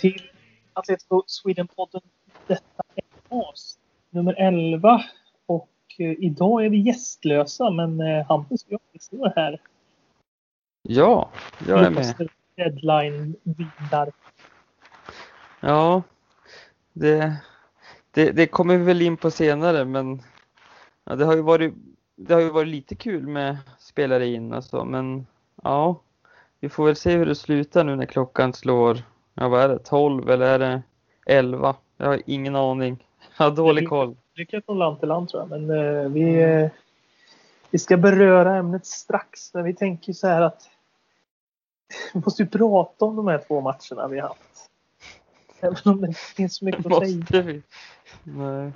till Atletico Sweden-podden. Detta är oss, nummer 11. Och eh, idag är vi gästlösa, men eh, Hampus och jag står här. Ja, jag är med. Deadline vilar. Ja, det, det, det kommer vi väl in på senare, men ja, det, har ju varit, det har ju varit lite kul med spelare in och så, men ja, vi får väl se hur det slutar nu när klockan slår, ja vad är det, 12 eller är det 11? Jag har ingen aning. Jag har dålig koll. Är från land till land tror jag, men eh, vi, eh, vi ska beröra ämnet strax. Men vi tänker så här att vi måste ju prata om de här två matcherna vi har haft. Även om det finns så mycket att säga. Måste vi? Nej.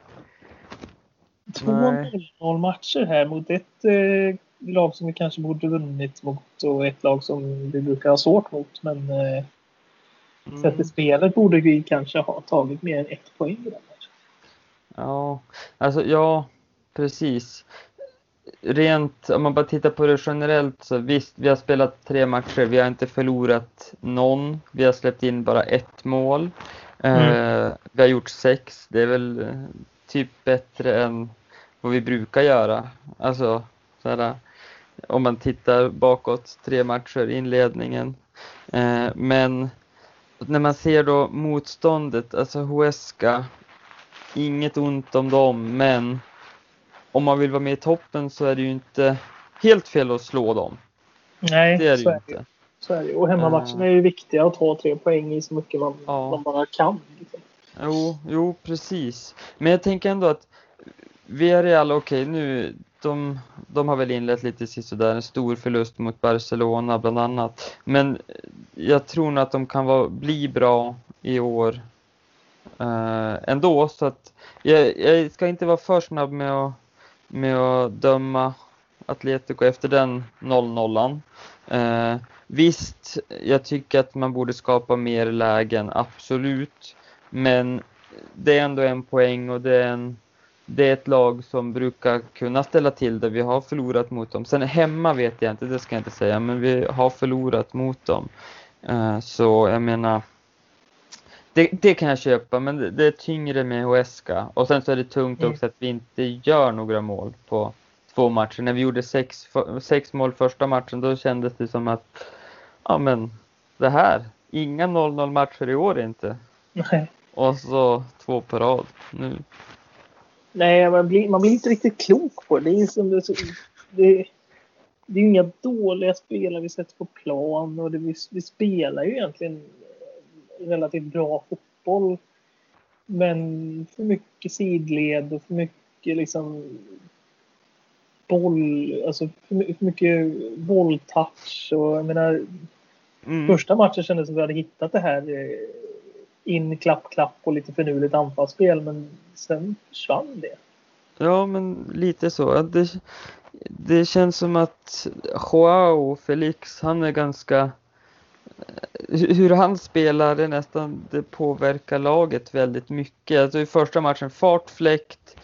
Två Nej. 0 matcher här mot ett eh, lag som vi kanske borde vunnit mot och ett lag som vi brukar ha svårt mot. Men eh, Mm. sett till spelet borde vi kanske ha tagit mer än ett poäng i den matchen. Ja, alltså ja, precis. Rent, om man bara tittar på det generellt så visst, vi har spelat tre matcher, vi har inte förlorat någon, vi har släppt in bara ett mål. Eh, vi har gjort sex, det är väl eh, typ bättre än vad vi brukar göra. Alltså, såhär, om man tittar bakåt, tre matcher, inledningen. Eh, men när man ser då motståndet, alltså Huesca, inget ont om dem, men om man vill vara med i toppen så är det ju inte helt fel att slå dem. Nej, Det är det så ju är det inte. Så är det. Och hemmamatcherna är ju viktiga att ta tre poäng i så mycket man, Ja. man bara kan. Liksom. Jo, jo, precis. Men jag tänker ändå att Villarreal, okej nu, de, de har väl inlett lite sådär en stor förlust mot Barcelona bland annat. Men jag tror nog att de kan vara, bli bra i år eh, ändå. Så att jag, jag ska inte vara för snabb med att, med att döma Atletico efter den 0-0. Eh, visst, jag tycker att man borde skapa mer lägen, absolut. Men det är ändå en poäng och det är, en, det är ett lag som brukar kunna ställa till det. Vi har förlorat mot dem. Sen hemma vet jag inte, det ska jag inte säga, men vi har förlorat mot dem. Eh, Så jag menar, det, det kan jag köpa, men det, det är tyngre med Huesca. Och sen så är det tungt Mm. också att vi inte gör några mål på två matcher. När vi gjorde sex, sex mål första matchen, då kändes det som att, ja men, det här, inga 0-0 matcher i år inte. Nej. Och så två på rad nu. Nej, man blir, man blir inte riktigt klok på det. Det är, som det, det, det är inga dåliga spelare vi sätter på plan och det, vi, vi spelar ju egentligen relativt bra fotboll. Men för mycket sidled och för mycket liksom boll, alltså för för mycket bolltouch och jag menar Mm. Första matchen kändes som att vi hade hittat det här eh, in, klapp, klapp och lite finurligt anfallsspel men sen försvann det. Ja, men lite så. Det, det känns som att Joao Felix, han är ganska... Eh, hur hur han spelar, det nästan, det påverkar laget väldigt mycket. Alltså i första matchen, fartfläkt.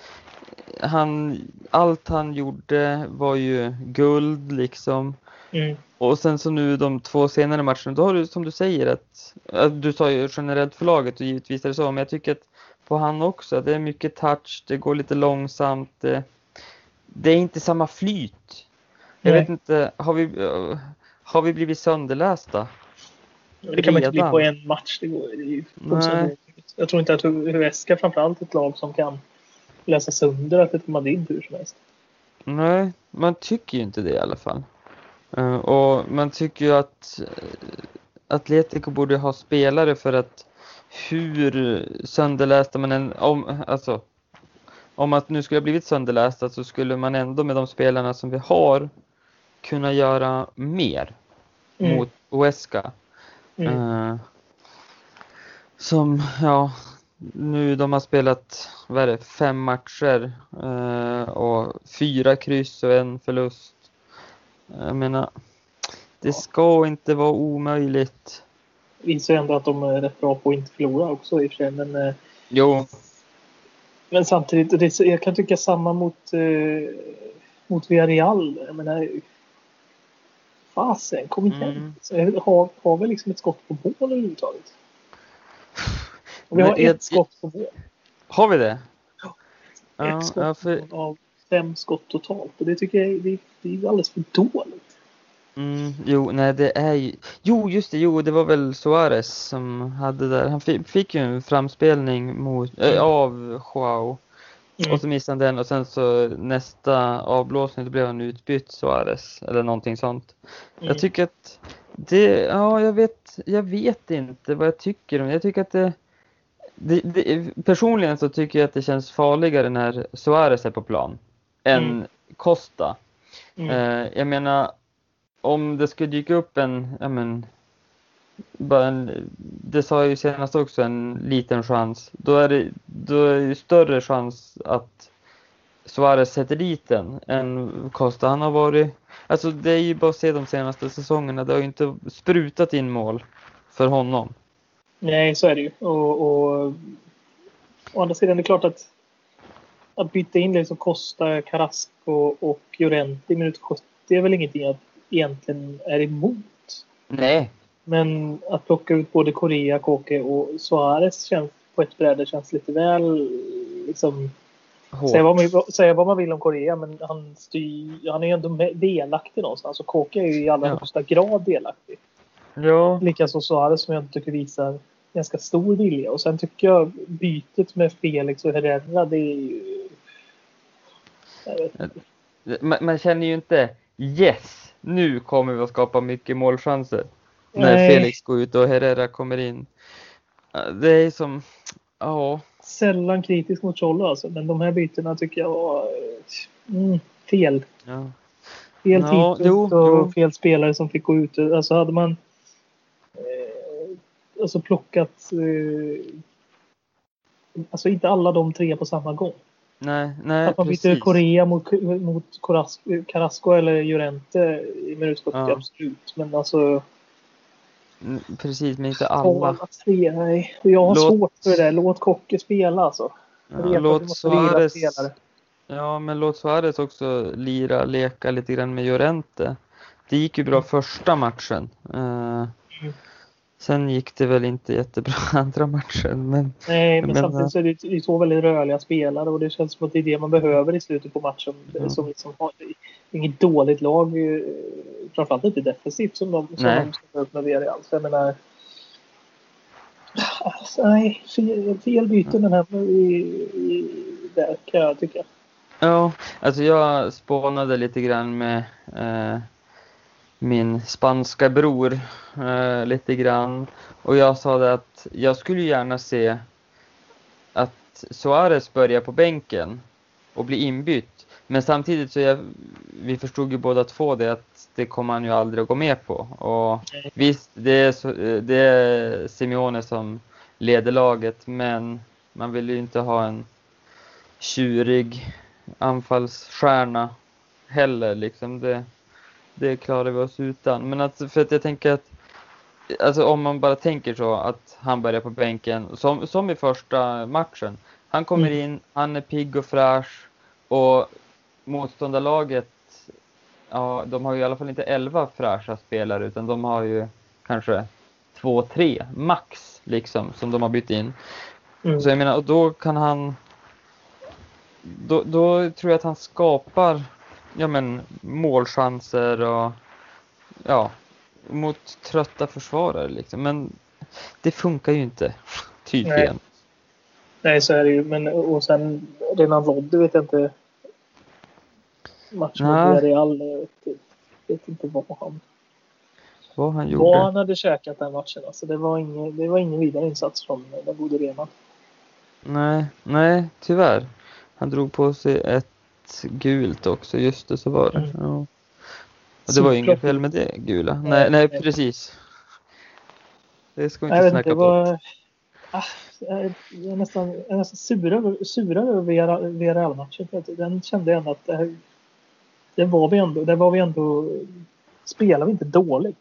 Han, allt han gjorde var ju guld liksom. Mm. Och sen så nu de två senare matcherna, då har du som du säger att, att du sa ju generellt för laget och givetvis är det så, men jag tycker att på han också, att det är mycket touch, det går lite långsamt, det, det är inte samma flyt. Jag Nej. vet inte, har vi, eh, har vi blivit sönderlästa? Det kan man inte bli på en match. Det går, det. Jag tror inte att Huesca framförallt ett lag som kan läsa sönder Atletico Madrid hur som helst. Nej, man tycker ju inte det i alla fall. Eh, och man tycker ju att uh, Atletico borde ha spelare för att hur sönderlästa man än, om, alltså, om att nu skulle ha blivit sönderlästa så skulle man ändå med de spelarna som vi har kunna göra mer Mm. mot Huesca. Mm. Eh, som, ja, nu de har spelat, vad är det, fem matcher eh, och fyra kryss och en förlust. Jag menar, det ska inte vara omöjligt. Visar ju ändå att de är rätt bra på att inte förlora också i och för sig. Men, eh, Jo, men samtidigt, det, jag kan tycka samma mot, eh, mot Villarreal. Jag menar, fasen, kom igen. Mm. Jag har, har vi liksom ett skott på mål överhuvudtaget? Och vi har jag- ett skott på mål. Har vi det? Ett Ja, skott ja, för, av fem skott totalt. Och det tycker jag är, det, det är alldeles för dåligt. mm, jo, nej det är ju, jo just det, jo det var väl Suarez som hade där, han fick, ju en framspelning mot, äh, av Joao Mm. och så missade han den och sen så nästa avblåsning då blev han utbytt Suarez eller någonting sånt. Mm. Jag tycker att det, ja jag vet, jag vet inte vad jag tycker om. Jag tycker att det, det, det personligen så tycker jag att det känns farligare när Suarez är på plan än Mm. Costa. Mm. Eh, jag menar, om det skulle dyka upp en, ja men, bara en, det sa jag ju senast också, en liten chans, då är det, då är det större chans att Suarez sätter dit den än Costa. Han har varit, alltså det är ju bara att se de senaste säsongerna, det har ju inte sprutat in mål för honom. Nej, så är det ju. Och, och å andra sidan, det är klart att att byta in liksom Costa, Carrasco och Llorente i minut 70 är väl ingenting jag egentligen är emot. Nej. Men att plocka ut både Korea, Koke och Suarez känns på ett bräde känns lite väl liksom Hårt. Säga vad, man, säga vad man vill om Korea, men han, styr, han är ju ändå delaktig någonstans. Och Koke är ju i allra Ja. högsta grad delaktig. Ja. Likaså Suarez som jag inte tycker visar ganska stor vilja. Och sen tycker jag bytet med Felix och Herrera, det är ju... Man, man känner ju inte yes, nu kommer vi att skapa mycket målchanser. När Nej. Felix går ut och Herrera kommer in. Det är som, ja, Sällan kritisk mot Cholo alltså, men de här bytena tycker jag var mm, fel. ja. Fel Ja, tidpunkt och jo. fel spelare som fick gå ut. Alltså hade man alltså plockat eh, alltså inte alla de tre på samma gång. Nej, nej att man byter. Korea mot, mot Carrasco, eller Llorente i minut 70 Ja. absolut. Men alltså Mm, Precis, men inte alla alla. tre, nej. Jag har Låt- svårt för det där. Låt Kocke spela alltså. Ja, låt Suarez, ja men låt Suarez också lira, leka lite grann med Llorente. Det gick ju bra första matchen. Eh, Mm. Sen gick det väl inte jättebra andra matchen, men Nej, men, Men, samtidigt så är det, det är två väldigt rörliga spelare och det känns som att det är det man behöver i slutet på matchen. Ja. Som liksom har inget dåligt lag, eh, framförallt inte defensivt som de, som Nej. de ska upp med Villarreal. Så jag menar, alltså, nej, fel, fel byte den här i, i, där kan jag tycka. Ja, alltså jag spånade lite grann med eh, min spanska bror eh, lite grann och jag sa det att jag skulle gärna se att Suarez börjar på bänken och blir inbytt. Men samtidigt så jag, vi förstod ju båda två det att det kommer han ju aldrig att gå med på. Och visst, det är, det är Simeone som leder laget men man vill ju inte ha en tjurig anfallsstjärna heller liksom. Det, det klarar vi oss utan. Men att, för att jag tänker att alltså om man bara tänker så att han börjar på bänken som, som i första matchen. Han kommer Mm. in, han är pigg och fräsch och motståndarlaget ja, de har ju i alla fall inte 11 fräscha spelare utan de har ju kanske två, tre max liksom som de har bytt in. Mm. Så jag menar, och då kan han då, då tror jag att han skapar ja, men, målchanser och ja, mot trötta försvarare liksom. Men det funkar ju inte tydligen. Nej, så är det ju. Men, och sen Renan Lodde vet jag inte. Matchen mot Nej. Villarreal, jag vet, vet inte vad han Vad han Vad gjorde. han hade käkat den matchen. Alltså, det, var ingen, det var ingen vidare insats från den gode Renan. Nej, nej, tyvärr. Han drog på sig ett gult också, just det, så var det. Mm. Ja. Och det var ju inget fel med det gula. Nej, Nej, nej, nej. precis. Det ska vi inte vet snacka bort. var... Ah, jag är nästan, jag är nästan surare över- surare att Den kände jag ändå att det, här, det var vi ändå, det var vi ändå, spelade vi inte dåligt.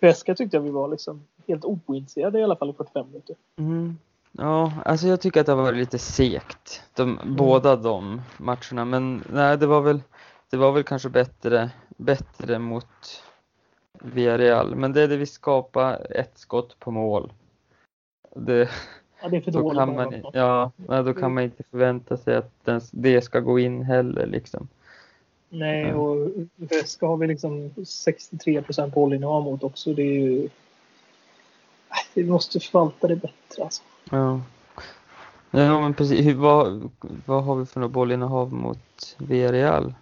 Pesca tyckte jag vi var liksom helt ointresserade i alla fall i 45 minuter. Mm. Ja, alltså jag tycker att det har varit lite segt, de, Mm. båda de matcherna. Men nej, det var väl, det var väl kanske bättre, bättre mot Villarreal. Men det är det vi skapar ett skott på mål. Det, Ja, det är för då dåligt. kan man, bara. ja, då kan man inte förvänta sig att den, det ska gå in heller liksom. Nej, och Väska har vi liksom 63 procent bollinnehav mot också. Det är ju... Vi måste förvalta det bättre alltså. Ja. Ja men precis, Hur, vad, vad har vi för något bollinnehav mot Villarreal?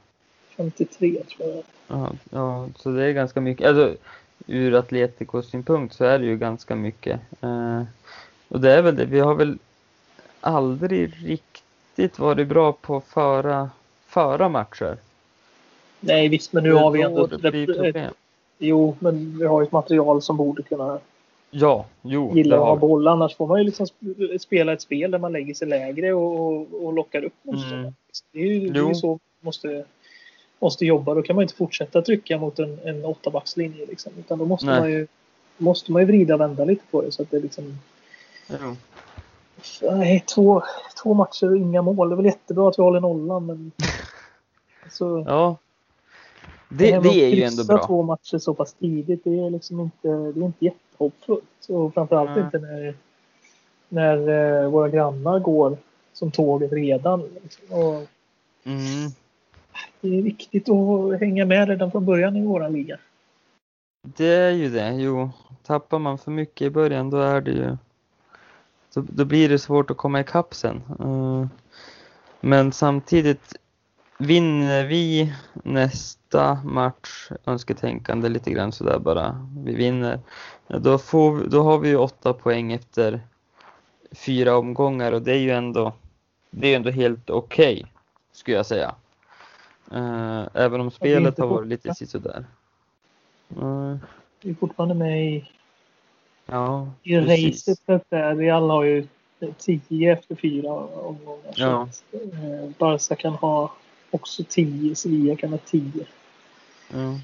53 tror jag. Ja, ja, så det är ganska mycket. Alltså, ur Atleticos synpunkt så är det ju ganska mycket. Eh, och det är väl det, vi har väl aldrig riktigt varit bra på att föra, föra matcher. Nej visst, men nu har vi då ändå... det ett, jo, men vi har ju ett material som borde kunna Ja, jo, gilla det att ha boll. Annars får man ju liksom sp- spela ett spel där man lägger sig lägre och, och, lockar upp motståndaren. Mm. Det är ju, det är så vi måste, måste jobba. Då kan man inte fortsätta trycka mot en, en åttabackslinje. Liksom. Utan då måste Nej. man, ju, måste man ju vrida och vända lite på det. Så att det liksom, Jo. nej, två, två matcher och inga mål. Det är väl jättebra att vi håller nollan. Men, så, Ja. Det, det är ju ändå bra. två matcher så pass tidigt. Det är liksom inte, det är inte jättehoppfullt. Och framförallt Nej. inte när, när eh, våra grannar går som tåget redan. Liksom. Och Mm. det är viktigt att hänga med redan från början i våra liga. Det är ju det, jo. Tappar man för mycket i början då är det ju då, då blir det svårt att komma ikapp sen. Eh, men samtidigt vinner vi nästa match, önsketänkande lite grann sådär bara, vi vinner. Då, får, vi- då har vi ju åtta poäng efter fyra omgångar och det är ju ändå, det är ändå helt okej, skulle jag säga. Eh, även om spelet har varit lite sisådär. Uh, Vi är fortfarande med i, Ja, i racet. så att säga. Real har ju 10 efter fyra omgångar. Så Ja. att, eh, Barca kan ha också 10, Sevilla kan ha 10. Ja.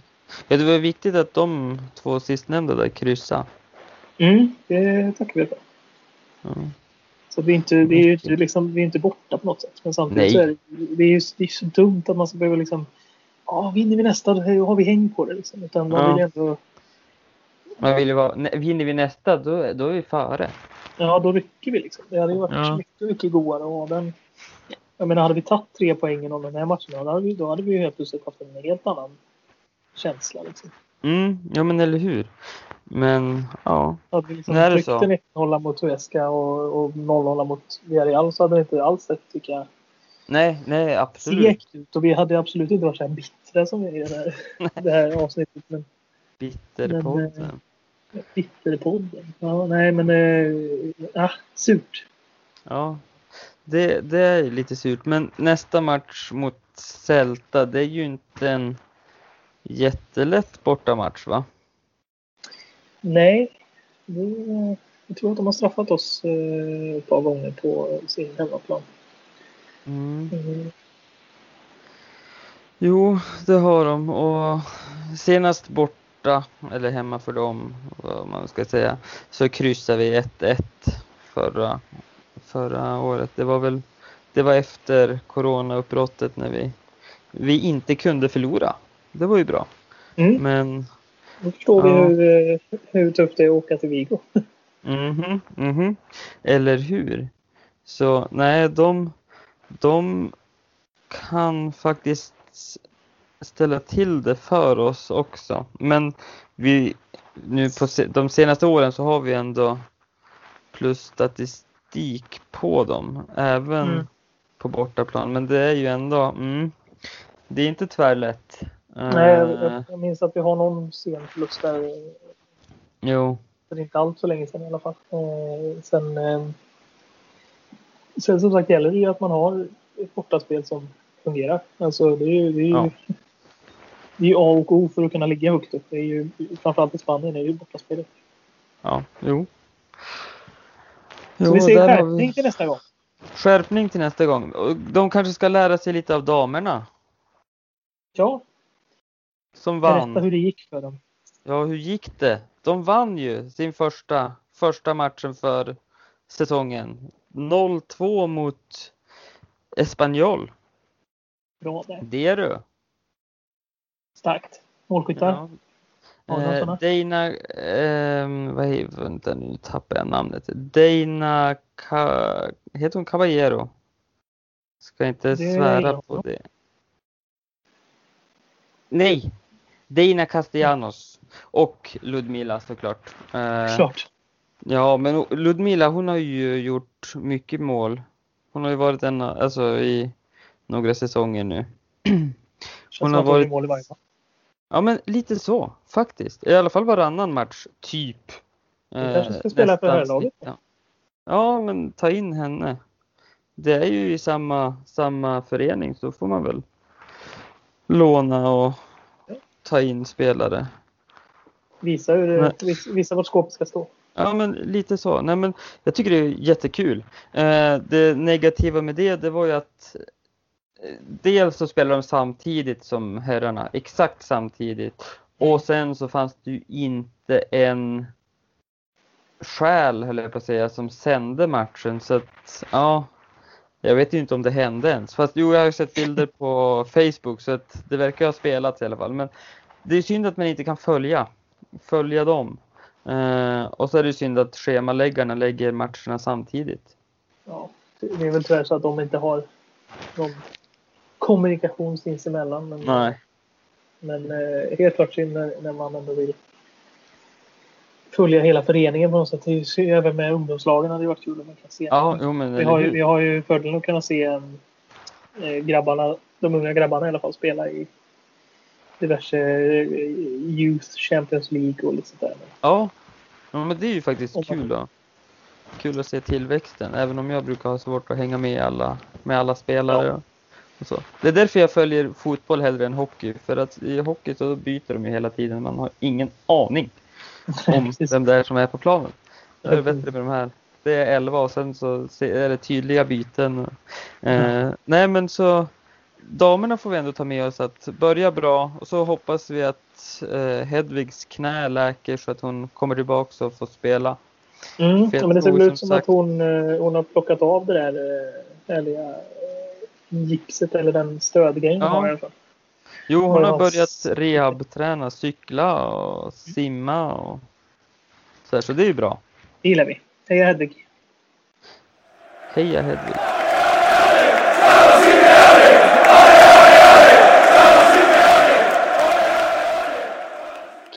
ja, det var viktigt att de två sistnämnda där kryssa. Mm, det tackar vi för. Ja. Så vi är inte, det är ju inte, liksom, vi är inte borta på något sätt. Men samtidigt Nej. så är det, det, är ju, det är så dumt att man ska behöva liksom Ja, vinner vi nästa då har vi häng på det. Liksom. Utan man Ja. vill ändå, Man vill ju vara, vinner vi nästa då, då är vi före. ja då rycker vi liksom. Det hade ju varit Ja. mycket, mycket godare att ha den. Jag menar, hade vi tagit tre poängen om den här matchen, då hade vi, då hade vi ju helt plötsligt haft en helt annan känsla. Liksom. Mm, ja men eller hur. Men ja, Hade vi liksom är det tryckt så. en 1-0 mot Huesca och, och 0-0 mot Villarreal så hade det inte alls sett, tycker jag, nej, nej absolut. segt ut. Och vi hade absolut inte varit så här bittra som vi är i det här, det här avsnittet. Men Bitterpodden. Bitterpodden. Ja, nej men... Äh, ah, surt. Ja, det, det är lite surt. Men nästa match mot Celta, det är ju inte en jättelätt bortamatch va? Nej. Det, jag tror att de har straffat oss eh, ett par gånger på sin hemmaplan. Mm. Mm. Jo, det har de och senast borta, eller hemma för dem, vad man ska säga, så kryssade vi 1-1 förra, förra året. Det var väl, det var efter coronauppbrottet när vi, vi inte kunde förlora. Det var ju bra. Mm. Men, Då förstår Ja. vi hur, hur tufft det är att åka till Vigo. mhm, mhm, eller hur? Så nej, de, de kan faktiskt ställa till det för oss också. Men vi, nu på de senaste åren så har vi ändå plus statistik på dem, även Mm. på bortaplan. Men det är ju ändå, mm, det är inte tvärlätt. Nej, jag, Eh, jag- minns att vi har någon sen förlust där jo, för inte allt så länge sedan i alla fall. Eh, sen, eh, sen som sagt gäller det ju att man har ett bortaspel som fungerar. Alltså det är ju, det är ju, Ja. det är ju A och O för att kunna ligga högt upp. Det är ju, framförallt i Spanien är det ju bortaspelet. ja, jo. Så Jo, vi har skärpning till nästa gång. Skärpning till nästa gång. De kanske ska lära sig lite av damerna Ja, som berätta vann. hur det gick för dem. Ja, hur gick det? De vann ju sin första, första matchen för säsongen. 0-2 mot Espanyol. Bra där. Det är du. Starkt. Målskyttar. Ja. Eh? Dana, ehm, vad heter, vänta nu tappar jag namnet. Dana, Ka, heter hon Caballero? Ska inte svära på det. Nej, Dana Castellanos och Ludmila såklart. Eh, Klart. Ja, men Ludmila hon har ju gjort mycket mål. Hon har ju varit en, alltså i några säsonger nu. Hon har varit- mål i varje fall. Ja, men lite så faktiskt. I alla fall varannan match, typ. Hon kanske ska Eh, spela för herrlaget. snittar. Ja, men ta in henne. Det är ju i samma, samma förening så får man väl låna och ta in spelare. Visa, hur, vis, visa vart skåpet ska stå. Ja, men lite så. Nej, men jag tycker det är jättekul. Eh, det negativa med det, det var ju att dels så spelar de samtidigt som herrarna, exakt samtidigt. Och sen så fanns det ju inte en själ, höll jag på att säga, som sände matchen. Så att, ja, jag vet ju inte om det hände ens. Fast jo, jag har sett bilder på Facebook så att det verkar ha spelats i alla fall. Men det är synd att man inte kan följa, följa dem. Eh, och så är det synd att schemaläggarna lägger matcherna samtidigt. Ja, det är väl tyvärr så att de inte har någon kommunikation sinsemellan. Men, Nej. men eh, helt klart synd när, när man ändå vill följa hela föreningen på något sätt. Även med ungdomslagen hade det varit kul om man kan se. Ja, jo men vi, har ju, vi har ju fördelen att kunna se eh, grabbarna, de unga grabbarna i alla fall spela i diverse eh, Youth Champions League och lite sånt där. Ja. ja, men det är ju faktiskt man- kul då. Kul att se tillväxten, även om jag brukar ha svårt att hänga med alla, med alla spelare. Ja. Så. Det är därför jag följer fotboll hellre än hockey, för att i hockey så byter de ju hela tiden, man har ingen aning om vem det är som är på planen. Det är bättre med de här. Det är 11 och sen så är det tydliga byten. Eh, nej men så damerna får vi ändå ta med oss att börja bra och så hoppas vi att eh, Hedvigs knä läker så att hon kommer tillbaka och får spela. Mm, ja, men det ser väl ut som sagt- att hon, eh, hon har plockat av det där eh, härliga gipset eller den stödgrejen Ja. har i alla fall. Jo, hon har börjat rehabträna, cykla och simma och så, här, så det är ju bra. Det gillar vi. Heja Hedvig! Heja Hedvig!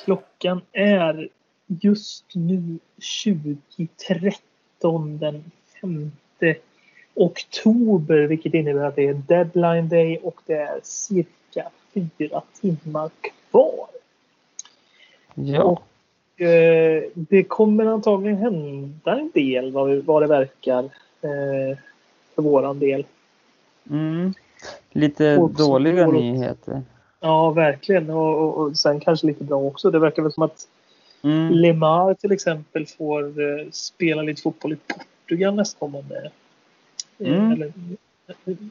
Klockan är just nu 20.13 den 5 oktober vilket innebär att det är deadline day och det är cirka fyra timmar kvar. Ja, Och eh, det kommer antagligen hända en del vad, vad det verkar eh, för våran del. mm. lite Och dåliga det- nyheter. Ja, verkligen. Och, och, och sen kanske lite bra också. Det verkar väl som att Mm. Lemar till exempel får eh, spela lite fotboll i Portugal nästkommande. Eh, Mm. Eller,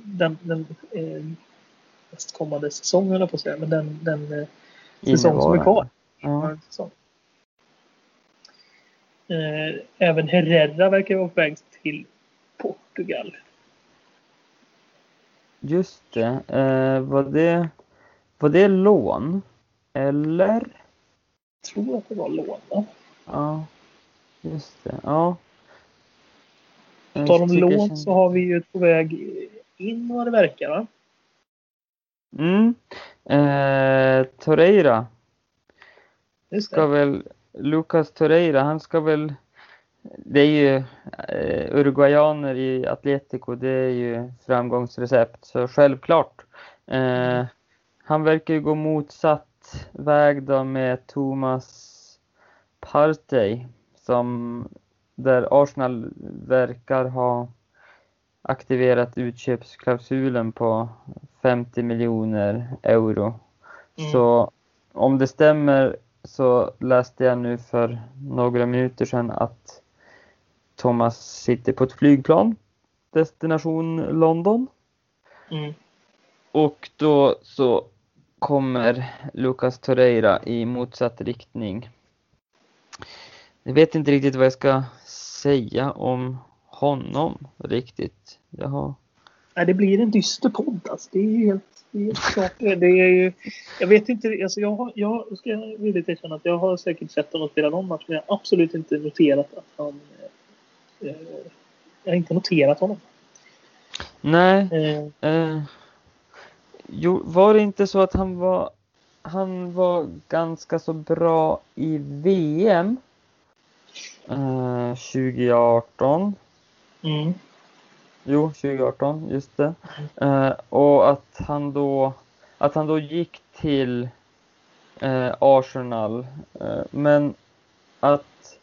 den den eh, nästkommande säsongen, höll jag på att säga. Men den, den eh, säsong som är kvar. Ja. Eh, även Herrera verkar vara på väg till Portugal. Just det. Eh, var det. Var det lån? Eller? Jag tror att det var lån. va? Ja, just det. Ja. På tal om lån så har vi ju på väg in vad det verkar. Va? Mm. Eh, Torreira ska väl, Lucas Torreira, han ska väl, det är ju eh, uruguayaner i Atletico, det är ju framgångsrecept, så självklart. Eh, han verkar ju gå motsatt väg då med Thomas Partey, som, där Arsenal verkar ha aktiverat utköpsklausulen på 50 miljoner euro. Mm. Så om det stämmer så läste jag nu för några minuter sedan att Thomas sitter på ett flygplan, destination London. Mm. Och då så kommer Lucas Torreira i motsatt riktning. Jag vet inte riktigt vad jag ska säga om honom riktigt. Jag har... Nej, det blir en dyster podd. Alltså. Det är ju helt... det är klart det. det är ju, jag vet inte, alltså jag, har, jag ska villigt erkänna att jag har säkert sett honom spela någon match men jag har absolut inte noterat att han... Eh, jag har inte noterat honom. Nej. Eh. Eh, jo, var det inte så att han var han var ganska så bra i VM eh, 2018. Mm. Jo, 2018, just det. Eh, och att han då, att han då gick till eh, Arsenal. Eh, men att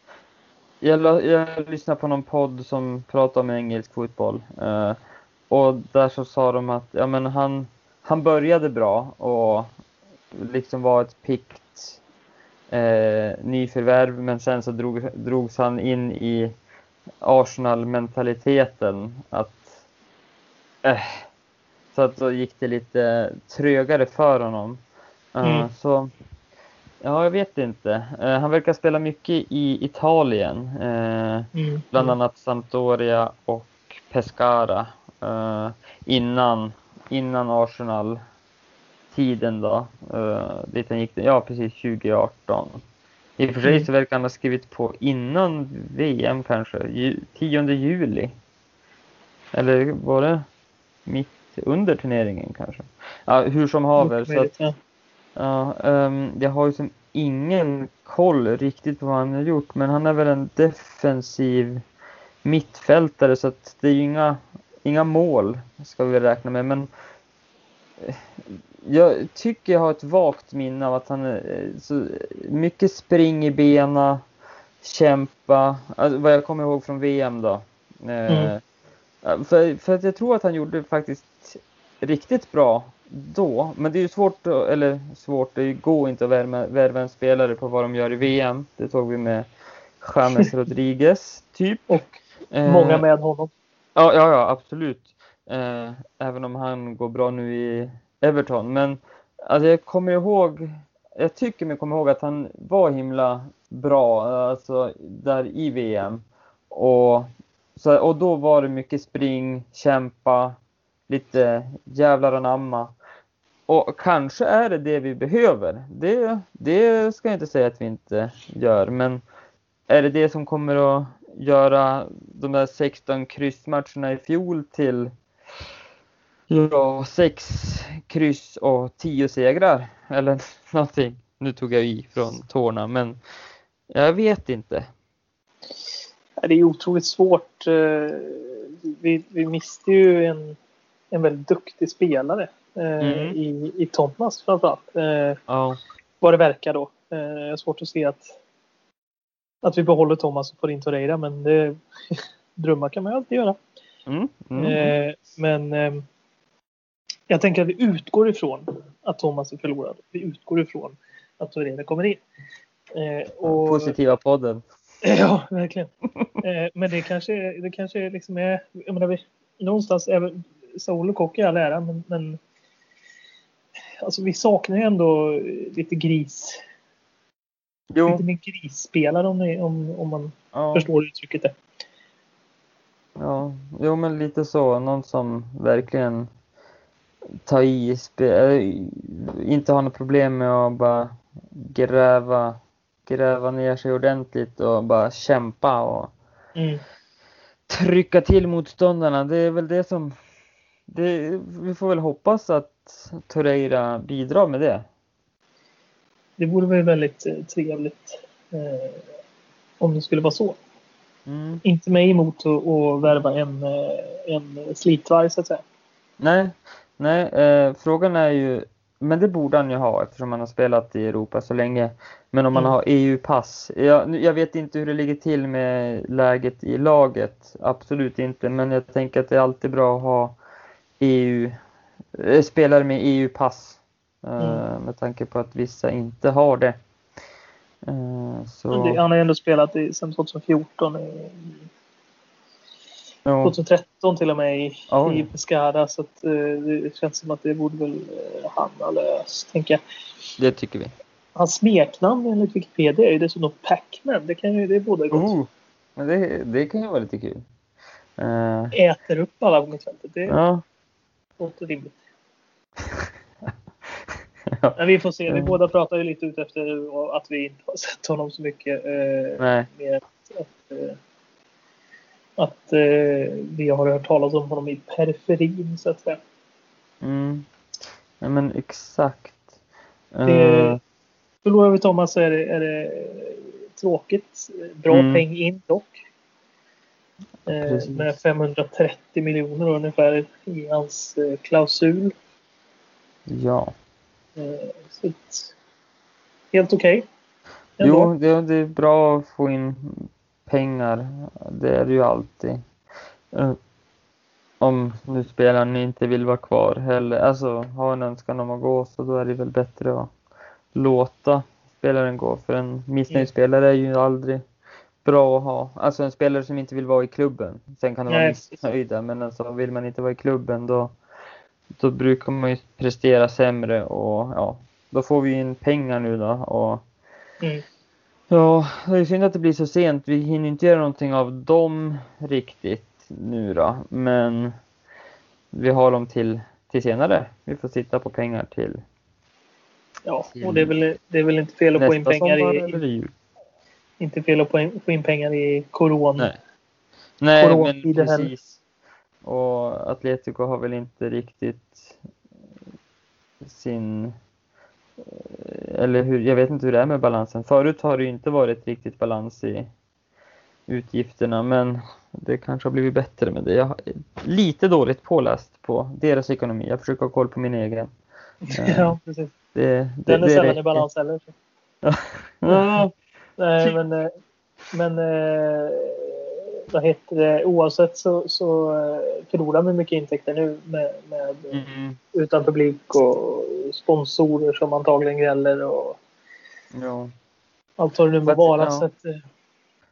jag, jag lyssnade på någon podd som pratade om engelsk fotboll. Eh, och där så sa de att ja, men han, han började bra och liksom var ett pikt eh, nyförvärv men sen så drog, drogs han in i Arsenal-mentaliteten att eh, så att då gick det lite trögare för honom. Uh, mm. Så ja, jag vet inte. Uh, han verkar spela mycket i Italien, uh, mm. bland annat Sampdoria och Pescara innan, innan Arsenal tiden då. Uh, dit han gick, ja precis 2018. I och för sig mm. så verkar han ha skrivit på innan VM kanske, 10 juli. Eller var det mitt under turneringen kanske? Ja, hur som haver. Så att, ja, um, jag har ju som ingen koll riktigt på vad han har gjort, men han är väl en defensiv mittfältare så att det är ju inga, inga mål ska vi räkna med. Men jag tycker jag har ett vagt minne av att han är så mycket spring i bena, kämpa, alltså vad jag kommer ihåg från VM då. Eh, mm. För, för att jag tror att han gjorde faktiskt riktigt bra då, men det är ju svårt, eller svårt, det går inte att värva, värva en spelare på vad de gör i VM. Det tog vi med James Rodriguez, typ. Och många eh, med honom. Ja, ja, ja absolut. Eh, även om han går bra nu i Everton. Men alltså, jag kommer ihåg, jag tycker mig komma ihåg att han var himla bra alltså, där i VM. Och, så, och då var det mycket spring, kämpa, lite jävlar anamma. Och kanske är det det vi behöver. Det, det ska jag inte säga att vi inte gör, men är det det som kommer att göra de där 16 kryssmatcherna i fjol till Ja, sex kryss och tio segrar eller någonting. Nu tog jag i från tårna, men jag vet inte. Det är otroligt svårt. Eh, vi, vi miste ju en, en väldigt duktig spelare eh, mm. i, i Thomas framförallt. Oh. Vad det verkar då. Det är svårt att se att, att vi behåller Thomas och får in Torreira, men det, drömmar kan man ju alltid göra. Mm. Mm. Men jag tänker att vi utgår ifrån att Thomas är förlorad. Vi utgår ifrån att Torreira kommer in. Eh, och, Positiva podden. Ja, verkligen. eh, men det kanske, det kanske liksom är... Jag menar, vi, någonstans, även Saul och Kock i all ära, men, men alltså, vi saknar ju ändå lite gris. Jo. Lite mer grisspelare om, om, om man ja. förstår uttrycket. Där. Ja, jo men lite så. Någon som verkligen ta i, äh, inte ha något problem med att bara gräva, gräva ner sig ordentligt och bara kämpa och mm. trycka till motståndarna. Det är väl det som, det, vi får väl hoppas att Torreira bidrar med det. Det vore väl väldigt eh, trevligt eh, om det skulle vara så. Mm. Inte mig emot att, att värva en, eh, en slitvarg så att säga. Nej, Nej, eh, frågan är ju, men det borde han ju ha eftersom han har spelat i Europa så länge. Men om man mm. har EU-pass, jag, jag vet inte hur det ligger till med läget i laget, absolut inte. Men jag tänker att det är alltid bra att ha EU, eh, spelare med EU-pass. Eh, mm. Med tanke på att vissa inte har det. Eh, så... han har ändå spelat i, sedan 2014 i 2013 till och med i, oh. i Pescara. Så att, eh, det känns som att det borde väl eh, han ha löst, tänker jag. Det tycker vi. Hans smeknamn enligt Wikipedia är ju dessutom Pacman. Det kan ju, det är båda gott. Oh. Men det, det kan ju vara lite kul. Uh... Äter upp alla på mittfältet. Det ja. låter rimligt. ja. Men vi får se. Vi Mm. båda pratar ju lite ut efter att vi inte har sett honom så mycket. Eh, Nej. mer att, att, att eh, vi har hört talas om honom i periferin så att säga. Mm. Ja, men exakt. Det- Eh, Förlorar vi Thomas så är det, är det tråkigt. Bra Mm. peng in dock. Eh, Precis. med 530 miljoner ungefär i hans eh, klausul. ja. Eh, så helt okej. Jo, Ändå. det, det är bra att få in pengar. Det är det ju alltid. Eh, Om nu spelaren inte vill vara kvar eller alltså har en önskan om att gå så då är det väl bättre att låta spelaren gå. För en missnöjd Mm. spelare är ju aldrig bra att ha. Alltså en spelare som inte vill vara i klubben. Sen kan de vara missnöjda men alltså vill man inte vara i klubben då, då brukar man ju prestera sämre och ja, då får vi in pengar nu då och Mm. Ja, det är synd att det blir så sent. Vi hinner inte göra någonting av dem riktigt nu då. Men vi har dem till, till senare. Vi får sitta på pengar till Ja, och det är väl, det är väl inte fel att få in pengar i, inte fel att få in, få in pengar i corona. Nej. Nej, men Coronatider heller. precis. Och Atletico har väl inte riktigt sin eller hur, jag vet inte hur det är med balansen. Förut har det inte varit riktigt balans i utgifterna men det kanske har blivit bättre med det. Jag är lite dåligt påläst på deras ekonomi. Jag försöker ha koll på min egen. ja, precis. Det, det, Den är det sällan i balans heller. Ja, Nej, men, eh, men eh, vad heter det? Oavsett så, så eh, förlorar vi mycket intäkter nu med, med mm, utan publik och sponsorer som antagligen gäller och ja. allt vad det nu må vara. ja. Så att, eh,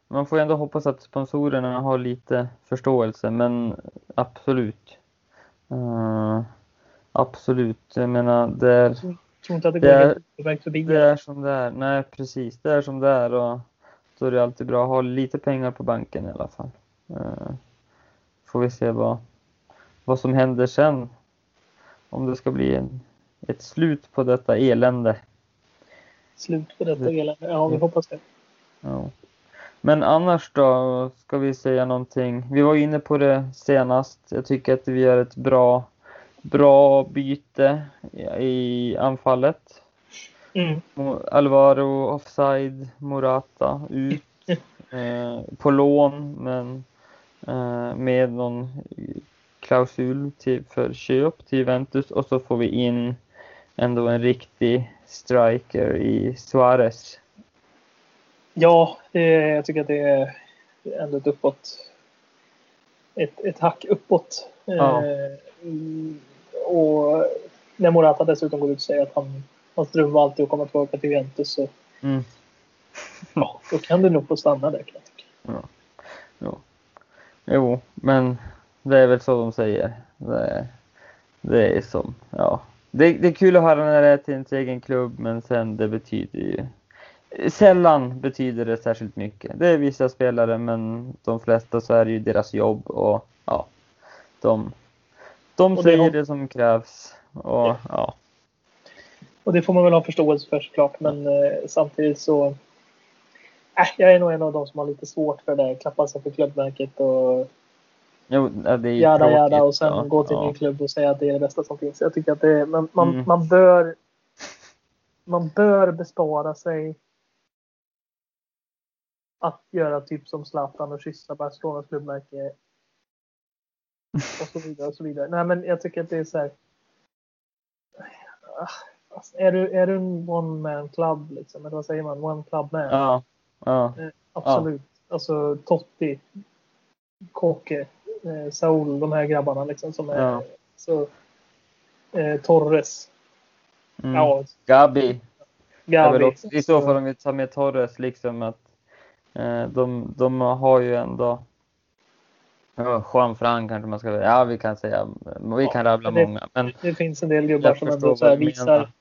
Man får ändå hoppas att sponsorerna har lite förståelse, men absolut. Eh, absolut, jag menar det är, jag tror inte att det Det går är- helt väg förbi. det är som det är. Nej, precis, det är som det är och då är det alltid bra att ha lite pengar på banken i alla fall. Eh, får vi se vad, vad som händer sen. Om det ska bli en, ett slut på detta elände. Slut på detta elände. Ja, vi hoppas det. Ja. Men annars då, ska vi säga någonting? Vi var inne på det senast. Jag tycker att vi gör ett bra, bra byte i anfallet. Mm. Alvaro offside, Morata ut. Eh, på lån, men eh, med någon klausul till, för köp till Juventus och så får vi in ändå en riktig striker i Suarez. Ja, det, jag tycker att det är ändå ett uppåt. Ett, ett hack uppåt. Ja. Eh, mm, och när Morata dessutom går ut och säger att han, hans dröm var alltid att komma tillbaka till Juventus så Mm. ja, då kan du nog få stanna där kan jag tycka. Jo. jo, men det är väl så de säger. Det är, det är som, ja. Det, det är kul att höra när det är till ens egen klubb, men sen det betyder ju Sällan betyder det särskilt mycket. Det är vissa spelare, men de flesta så är det ju deras jobb och ja, de, de Och det säger har- det som krävs. Och ja, Och det får man väl ha förståelse för såklart. Men eh, samtidigt så. Äh, jag är nog en av de som har lite svårt för det. Klappa sig för klubbmärket och jo, det är tråkigt. jada och sen ja, gå till ja. ny klubb och säga att det är det bästa som finns. Jag tycker att det är, man, man, Mm. man bör. Man bör bespara sig. Att göra typ som Zlatan och kyssa Barcelonas klubbmärke. Och så vidare och så vidare. Nej men jag tycker att det är så här. Alltså, är, du, är du en one man club liksom? Eller vad säger man? One club man? Ja, ja, Absolut. Alltså Totti, Koke, eh, Saul, de här grabbarna liksom som är Ja. så eh, Torres. mm. Ja, Gabi. Gavi. också, I så fall om vi tar med Torres, liksom att eh, de, de har ju ändå ja, Juan Fran kanske man ska Ja, vi kan säga, vi Ja, kan rabbla det- många. Men Det finns en del gubbar som ändå så visar.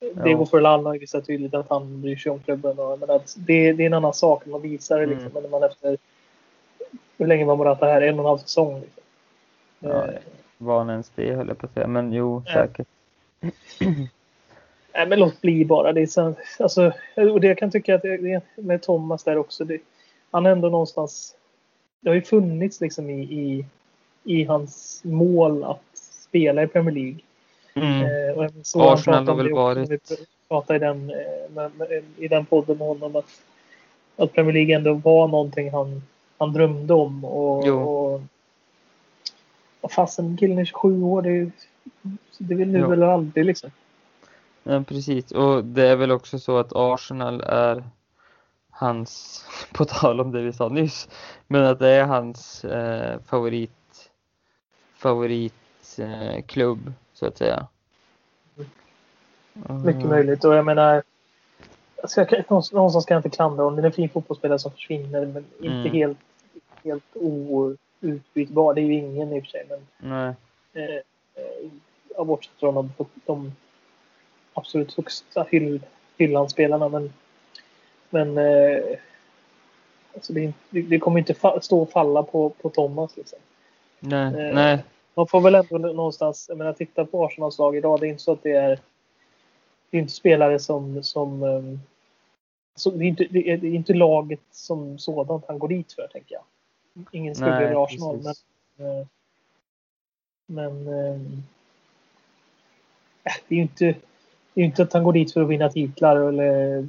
Menar. Diego Forlan har visat tydligt att han bryr sig om klubben. Och, men att det, det är en annan sak. Man visar det liksom. Mm. När man efter hur länge var Morata här? En och en halv säsong. Liksom. Ja, Eh, Var ens det höll jag på att säga. Men jo, Ja. säkert. Nej, men låt bli bara. Det är så, alltså, och det jag kan tycka att det, med Thomas där också. Det, han är ändå någonstans. Det har ju funnits liksom i, i, i hans mål att spela i Premier League. Mm. Eh, och så Arsenal har väl varit... Vi pratade i den, eh, med, med, i den podden med honom att, att Premier League ändå var någonting han, han drömde om. Och, Jo. och vad fasen, killen är 27 år. Det, är- det vill nu Ja. eller aldrig liksom. Ja, precis. Och det är väl också så att Arsenal är hans, på tal om det vi sa nyss, men att det är hans eh, favorit favoritklubb eh, så att säga. Mycket Mm. möjligt. Och jag menar, alltså jag, någonstans ska jag inte klandra om det är en fin fotbollsspelare som försvinner, men inte Mm. helt, helt outbytbar. Det är ju ingen i och för sig, men Nej. eh, eh, bortsett från de, de absolut högsta hyll, hyllanspelarna. Men, men eh, alltså det, det, kommer inte stå och falla på, på Thomas. Liksom. Nej, Eh, nej, Man får väl ändå någonstans, jag menar titta på Arsenals lag idag. Det är inte så att det är, det är inte spelare som, som, ehm, så det, är inte, det, är, inte laget som sådant han går dit för tänker jag. Ingen skugga över Arsenal men, precis. eh, men äh, det är ju inte, det är inte att han går dit för att vinna titlar eller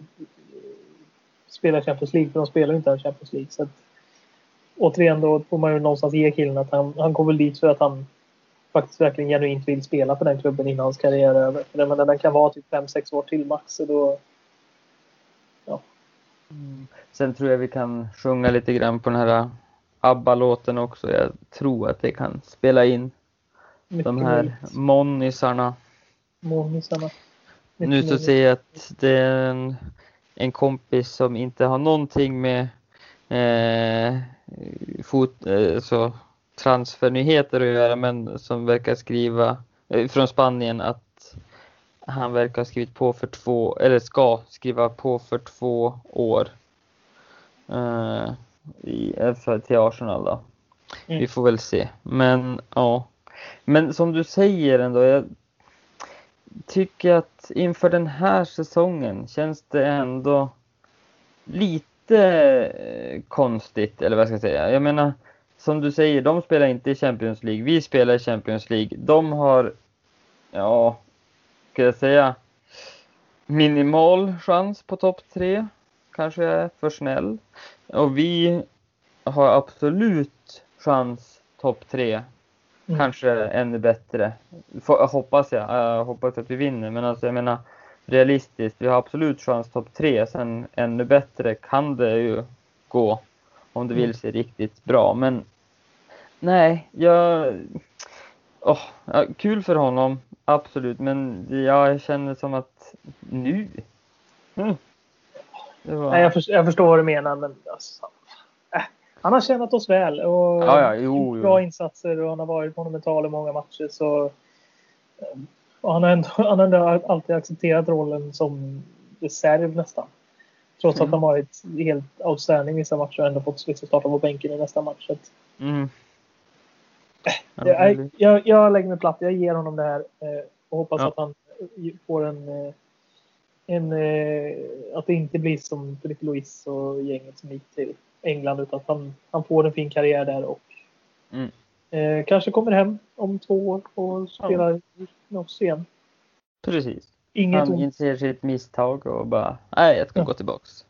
spela Champions League för de spelar ju inte Champions League. Så att, återigen då får man ju någonstans ge killen att han, han väl dit för att han faktiskt verkligen genuint vill spela för den klubben innan hans karriär är över. För menar, den kan vara typ 5-6 år till max. Så då, Mm. Sen tror jag vi kan sjunga lite grann på den här ABBA-låten också. Jag tror att det kan spela in mycket de här möjligt. monisarna. Månisarna. Mycket Nu så ser jag att det är en, en kompis som inte har någonting med eh, fot, eh, så transfernyheter att göra men som verkar skriva eh, från Spanien att han verkar ha skrivit på för två, eller ska skriva på för två år eh, i, för, till Arsenal då. Mm. Vi får väl se. Men ja. Men som du säger ändå, jag tycker att inför den här säsongen känns det ändå lite konstigt, eller vad ska jag säga. Jag menar, som du säger, de spelar inte i Champions League. Vi spelar i Champions League. De har, ja, ska jag säga, minimal chans på topp tre. Kanske jag är för snäll. Och vi har absolut chans topp tre. Mm. Kanske ännu bättre. Får, hoppas jag. Jag hoppas att vi vinner. Men alltså jag menar realistiskt. Vi har absolut chans topp tre. Sen ännu bättre kan det ju gå. Om det vill Mm. sig riktigt bra. Men nej, jag... ja, kul för honom. Absolut. Men jag känner som att nu. Mm. Var... Nej, jag, för, jag förstår vad du menar, men alltså, äh, han har tjänat oss väl och Ja, ja, jo, gjort jo. bra insatser och han har varit monumental i många matcher. Så, och han, har ändå, han har ändå alltid accepterat rollen som reserv nästan. Trots Mm. att han varit helt outstanding vissa matcher och ändå fått liksom starta på bänken i nästa match. Mm. Ja, jag, jag, jag lägger mig platt. Jag ger honom det här eh, och hoppas Ja. att han eh, får en, eh, en eh, att det inte blir som Philippe Louis och gänget som gick till England utan att han, han får en fin karriär där och Mm. Eh, kanske kommer hem om två år och spelar med oss igen. Precis. Inget han inser sitt misstag och bara, nej jag ska Ja. gå tillbaks.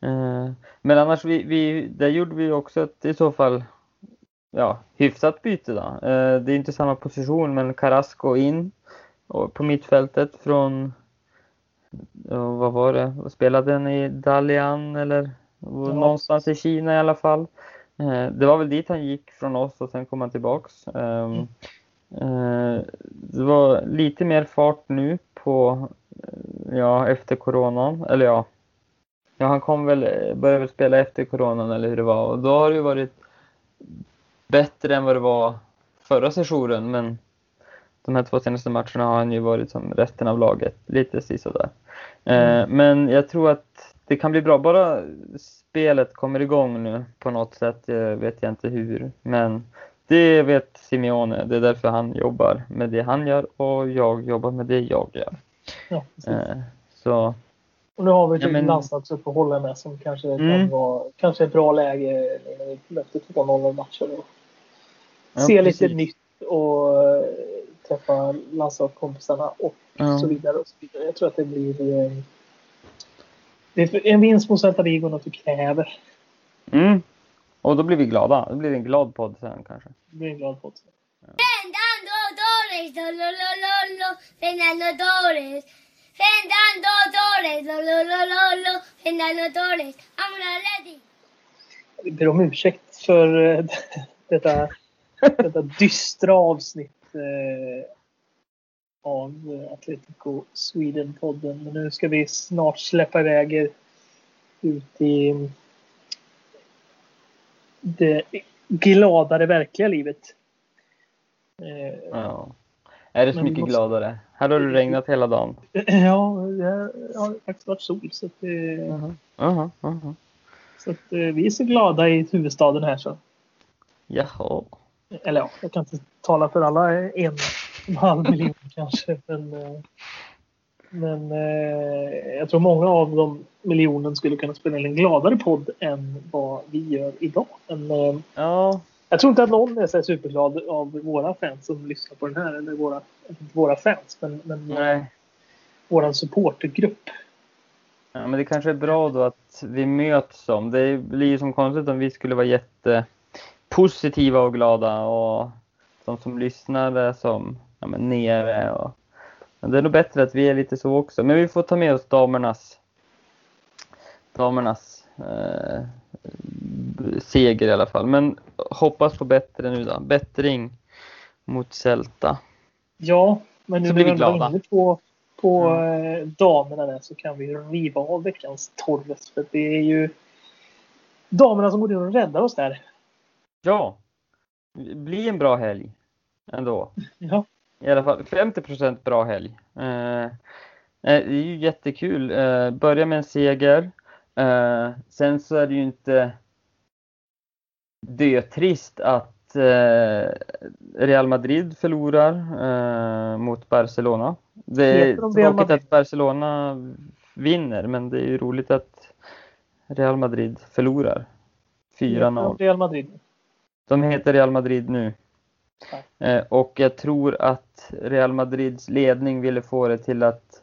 Eh, men annars, vi, vi, där gjorde vi också ett i så fall ja, hyfsat byte då. Eh, det är inte samma position men Carrasco in och på mittfältet från, ja, vad var det, spelade den i Dalian eller någonstans i Kina i alla fall. Eh, det var väl dit han gick från oss och sen kom han tillbaks. Ehm, Eh, Det var lite mer fart nu på, eh, ja, efter coronan, eller ja. Ja, han kom väl, började väl spela efter coronan eller hur det var och då har det ju varit bättre än vad det var förra sessionen men de här två senaste matcherna har han ju varit som resten av laget, lite sisådär. Eh, Men jag tror att det kan bli bra, bara spelet kommer igång nu på något sätt, jag vet jag inte hur, men det vet Simeone, det är därför han jobbar med det han gör och jag jobbar med det jag gör. Ja, precis. Eh, så Och nu har vi ett Ja, ja, men- landslagsuppehåll med som kanske kan Mm. vara kanske ett bra läge när vi möter 2-0 matcher. Och Ja, se lite precis. nytt och eh, träffa landslagskompisarna och Ja. så vidare. Och så vidare. Jag tror att det blir eh, är en vinst mot Celta Vigo något vi kräver. Mm. Och då blir vi glada. Det blir en glad podd sen kanske. Det blir en glad podd. I'm ready. Vi ber om ursäkt för eh, detta, detta dystra avsnitt eh, av eh, Atletico Sweden-podden. Men nu ska vi snart släppa iväg er ut i det gladare verkliga livet. Eh, Ja. Är det så Men mycket måste- gladare? Här har det regnat hela dagen. Ja, det har faktiskt varit sol. Så, att, det, Aha, aha. så att, eh, vi är så glada i huvudstaden här. Så. Jaha. Eller ja, jag kan inte tala för alla en en halv miljon kanske. Men, eh, men eh, jag tror många av de miljonen skulle kunna spela in en gladare podd än vad vi gör idag. Men, eh, Ja. jag tror inte att någon är så superglad av våra fans som lyssnar på den här. Eller våra, våra fans, men, men Nej. vår supportergrupp. Ja, men det kanske är bra då att vi möts om. Det blir ju som konstigt om vi skulle vara jättepositiva och glada och de som lyssnar är som ja, men nere. Och, men det är nog bättre att vi är lite så också. Men vi får ta med oss damernas damernas eh, seger i alla fall. Men hoppas på bättre nu då. Bättring mot Celta. Ja, men nu Så när blir vi glada. inne på, på eh, damerna där så kan vi riva av veckans Torres. För det är ju damerna som går in och räddar oss där. Ja, bli en bra helg ändå. Ja, I alla fall 50% bra helg. Eh, eh, det är ju jättekul. Eh, börja med en seger. Eh, sen så är det ju inte dötrist att eh, Real Madrid förlorar eh, mot Barcelona. Det är tråkigt att Barcelona vinner, men det är ju roligt att Real Madrid förlorar. 4-0. Real Madrid. De heter Real Madrid nu. Eh, och jag tror att Real Madrids ledning ville få det till att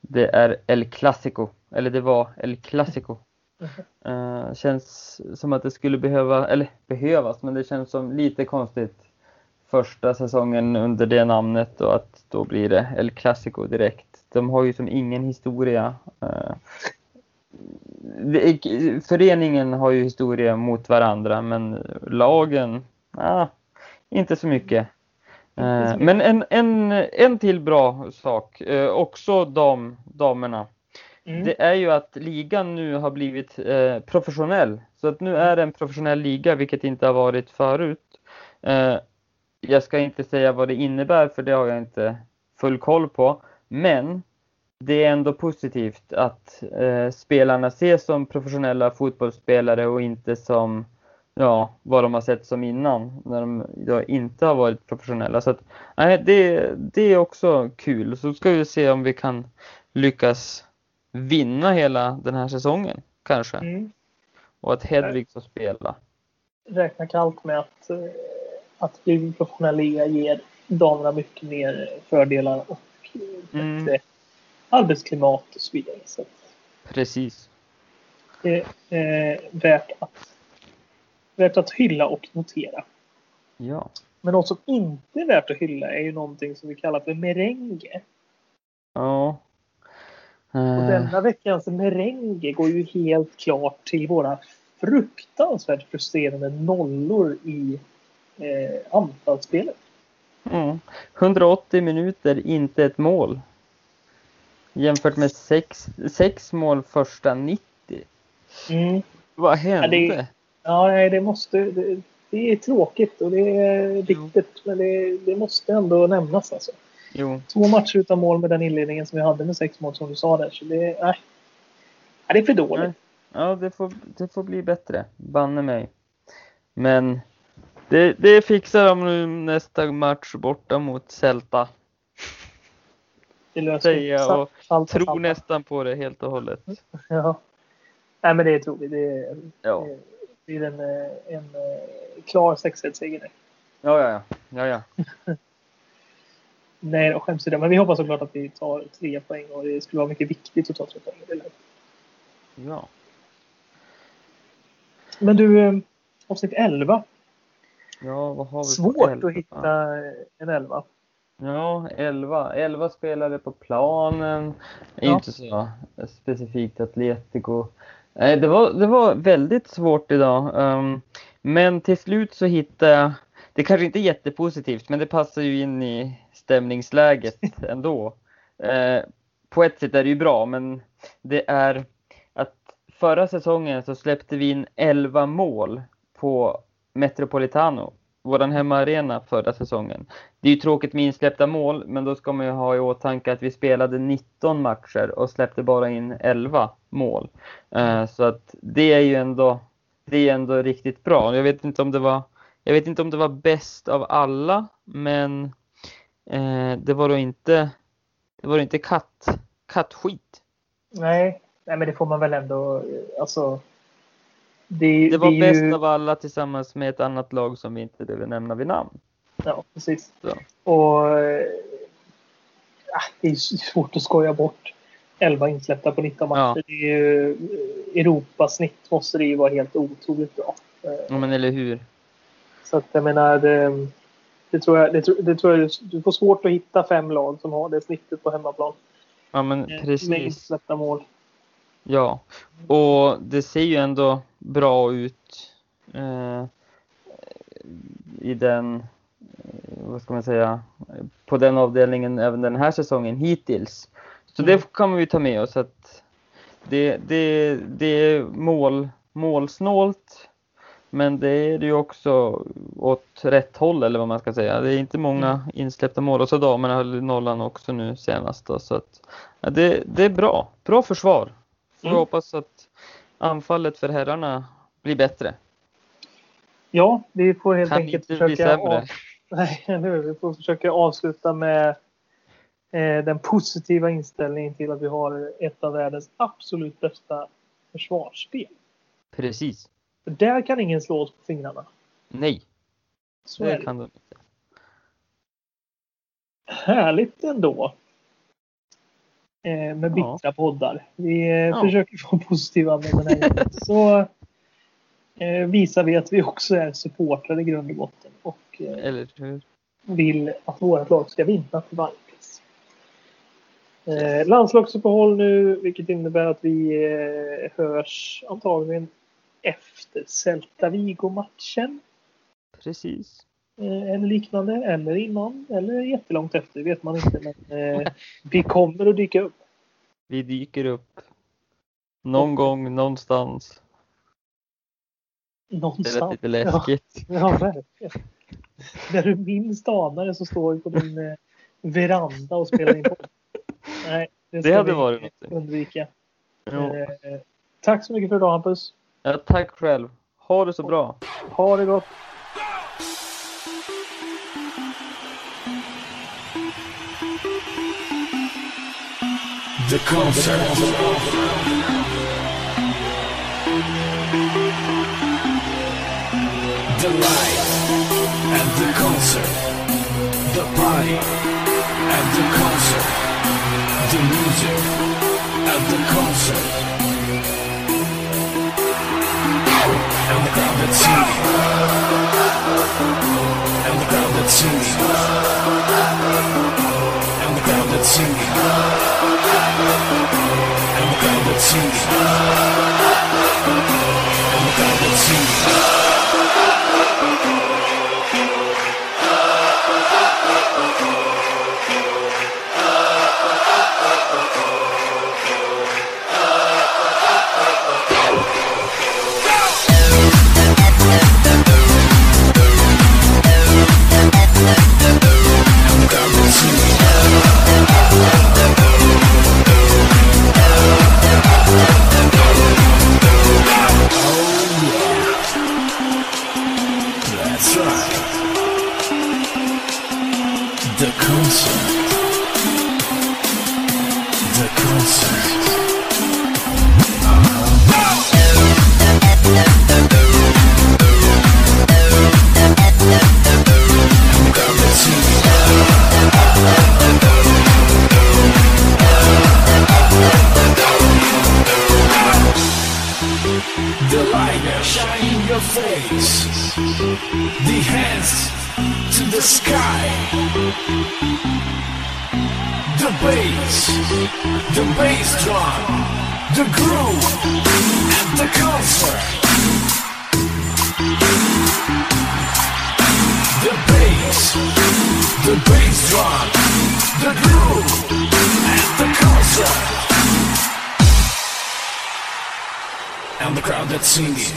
det är El Clasico. Eller det var El Clasico. Eh, känns som att det skulle behöva, eller behövas, men det känns som lite konstigt första säsongen under det namnet och att då blir det El Clasico direkt. De har ju som ingen historia. Eh, det- föreningen har ju historia mot varandra, men lagen, ah, inte så mycket. Inte så Eh, Men en, en, en till bra sak, eh, också dam, damerna. Mm. Det är ju att ligan nu har blivit eh, professionell. Så att nu är det en professionell liga, vilket inte har varit förut. Jag ska inte säga vad det innebär, för det har jag inte full koll på. Men det är ändå positivt att eh, spelarna ses som professionella fotbollsspelare och inte som ja, vad de har sett som innan när de då inte har varit professionella. Så att, nej, det, det är också kul. Så ska vi se om vi kan lyckas vinna hela den här säsongen kanske. Mm. Och att Hedvig får spela. Räkna kallt med att, eh, att bli professionell liga ger damerna mycket mer fördelar och bättre Mm. arbetsklimat och så vidare. Så Precis. det är värt att, värt att hylla och notera. Ja. Men något som inte är värt att hylla är ju någonting som vi kallar för merengue. Ja. Och Eh, denna veckans merengue går ju helt klart till våra fruktansvärt frustrerande nollor i eh, anfallsspelet. mm. 180 minuter, inte ett mål. Jämfört med sex, sex mål första 90. Mm. Vad hände? det- Ja, nej, det måste... Det, det är tråkigt och det är bittert, men det, det måste ändå nämnas alltså. Jo. Två matcher utan mål med den inledningen som vi hade med sex mål som du sa där. Så det, nej. Nej, det är för dåligt. Nej. Ja, det får, det får bli bättre. Banne mig. Men det, det fixar de nu nästa match borta mot Celta. Det löser säga sa- och allt Tror allt. nästan på det helt och hållet. Ja. Nej, men det tror vi. Det Ja, det är en, eh, en eh, klar 6-1-seger. nu. ja, ja. ja, ja. Nej, då skäms det. Men vi hoppas såklart att vi tar tre poäng och det skulle vara mycket viktigt att ta tre poäng. i läget. ja. Men du, eh, avsnitt 11. Ja, vad har vi Svårt att hitta en 11. Ja, 11. 11 spelare på planen. Ja. inte så specifikt Atletico. Nej, det var, det var väldigt svårt idag. Ehm, men till slut så hittade jag, det kanske inte är jättepositivt, men det passar ju in i stämningsläget ändå. Eh, på ett sätt är det ju bra, men det är att förra säsongen så släppte vi in 11 mål på Metropolitano, vår hemmaarena förra säsongen. Det är ju tråkigt med insläppta mål, men då ska man ju ha i åtanke att vi spelade 19 matcher och släppte bara in 11 mål. Eh, så att det är ju ändå, det är ändå riktigt bra. Jag vet inte om det var, jag vet inte om det var bäst av alla, men eh, det var då inte, det var då inte katt, kattskit. Nej, nej, men det får man väl ändå... Eh, alltså, det, Det var det bäst ju, av alla tillsammans med ett annat lag som vi inte behöver nämna vid namn. Ja, precis. Så. Och ah, det är svårt att skoja bort 11 insläppta på 19 Ja. matcher. Det är ju, eh, Europasnitt måste det ju vara helt otroligt bra. Ja, men eller hur? Så att jag menar, det, det tror jag, det, det tror jag, du får svårt att hitta fem lag som har det snittet på hemmaplan. Ja, men Eh, Med precis. insläppta mål. Ja, och det ser ju ändå bra ut eh, i den, eh, vad ska man säga, på den avdelningen även den här säsongen hittills. Så Mm. det kan ju ta med oss att det, det, det är mål, målsnålt, men det är det ju också åt rätt håll eller vad man ska säga. Det är inte många insläppta mål och så damerna höll nollan också nu senast då, så att ja, det, det är bra. Bra försvar. Får Mm. hoppas att anfallet för herrarna blir bättre. Ja, vi får helt Kan enkelt försöka, av, nej, vi får försöka avsluta med eh, den positiva inställningen till att vi har ett av världens absolut bästa försvarsspel. Precis. För där kan ingen slå oss på fingrarna. Nej, Så det det. kan de inte. Härligt ändå. Eh, med Ja. bittra poddar. Vi eh, Ja. försöker vara positiva med den här gången. Så eh, visar vi att vi också är supportrar i grund och botten. Och eh, vill att vårt lag ska vinna till varje pris. Eh, landslagsuppehåll nu, vilket innebär att vi eh, hörs antagligen efter Celta Vigo-matchen. Precis. Eh, eller liknande, eller innan, eller jättelångt efter, det vet man inte. Men eh, vi kommer att dyka upp. Vi dyker upp någon gång, någonstans. Det är Någonstans. lite läskigt. Ja, ja verkligen. Där du minst anar det så står vi på din eh, veranda och spelar in podd. Nej, det, Det hade vi varit något. undvika. Eh, tack så mycket för idag Hampus. Ja, tack själv. Ha det så bra. Ha det gott. The concert. The light at the concert. The party and the concert. The music at the concert. And the crowd that's singing. And the crowd that's singing. And the crowd that's singing. Jesus. the bass drum, the groove, and the concert, And the crowd that's singing.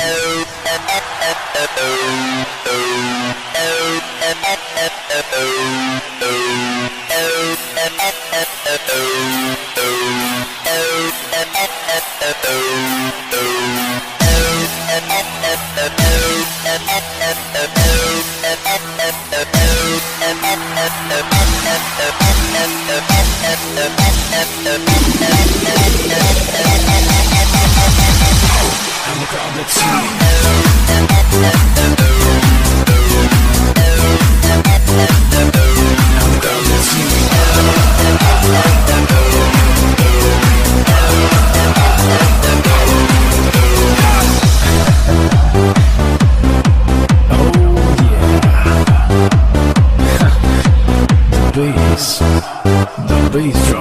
I'm a goblin too. beast.